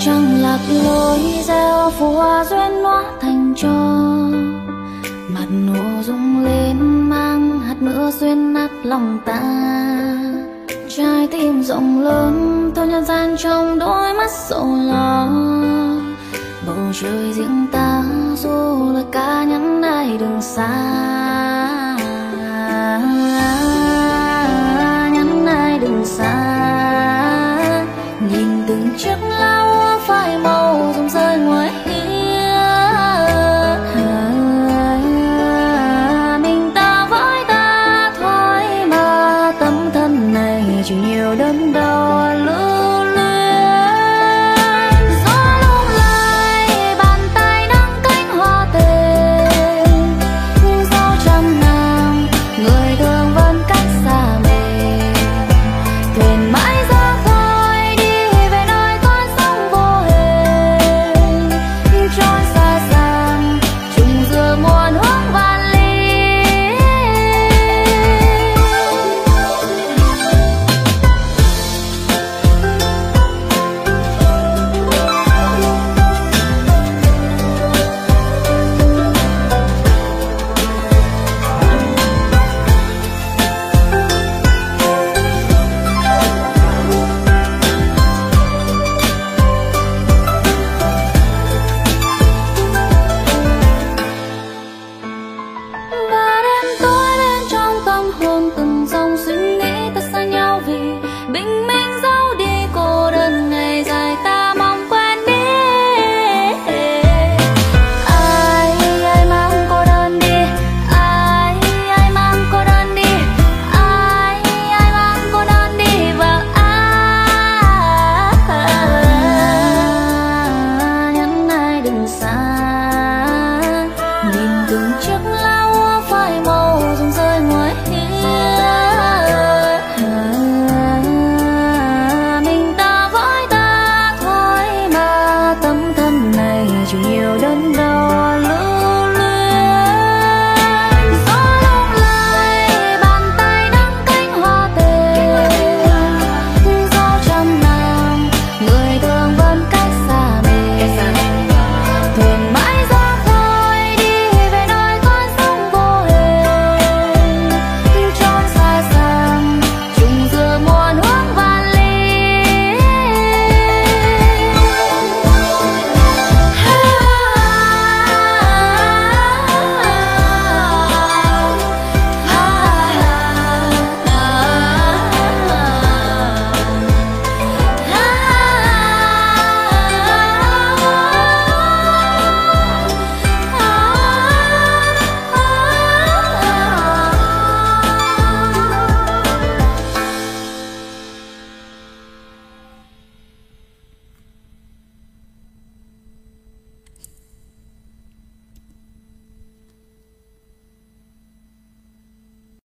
trăng lạc lối gieo phúa duyên nó thành cho. Mặt nụ rung lên mang hạt mưa duyên nát lòng ta. Trái tim rộng lớn, tôi nhân gian trong đôi mắt sầu lo. Bầu trời riêng ta, dù là ca nhắn ai đừng xa. Nhắn ai đừng xa. Nhìn từng chiếc lá chịu nhiều đớn đau. trước lao hoa phai màu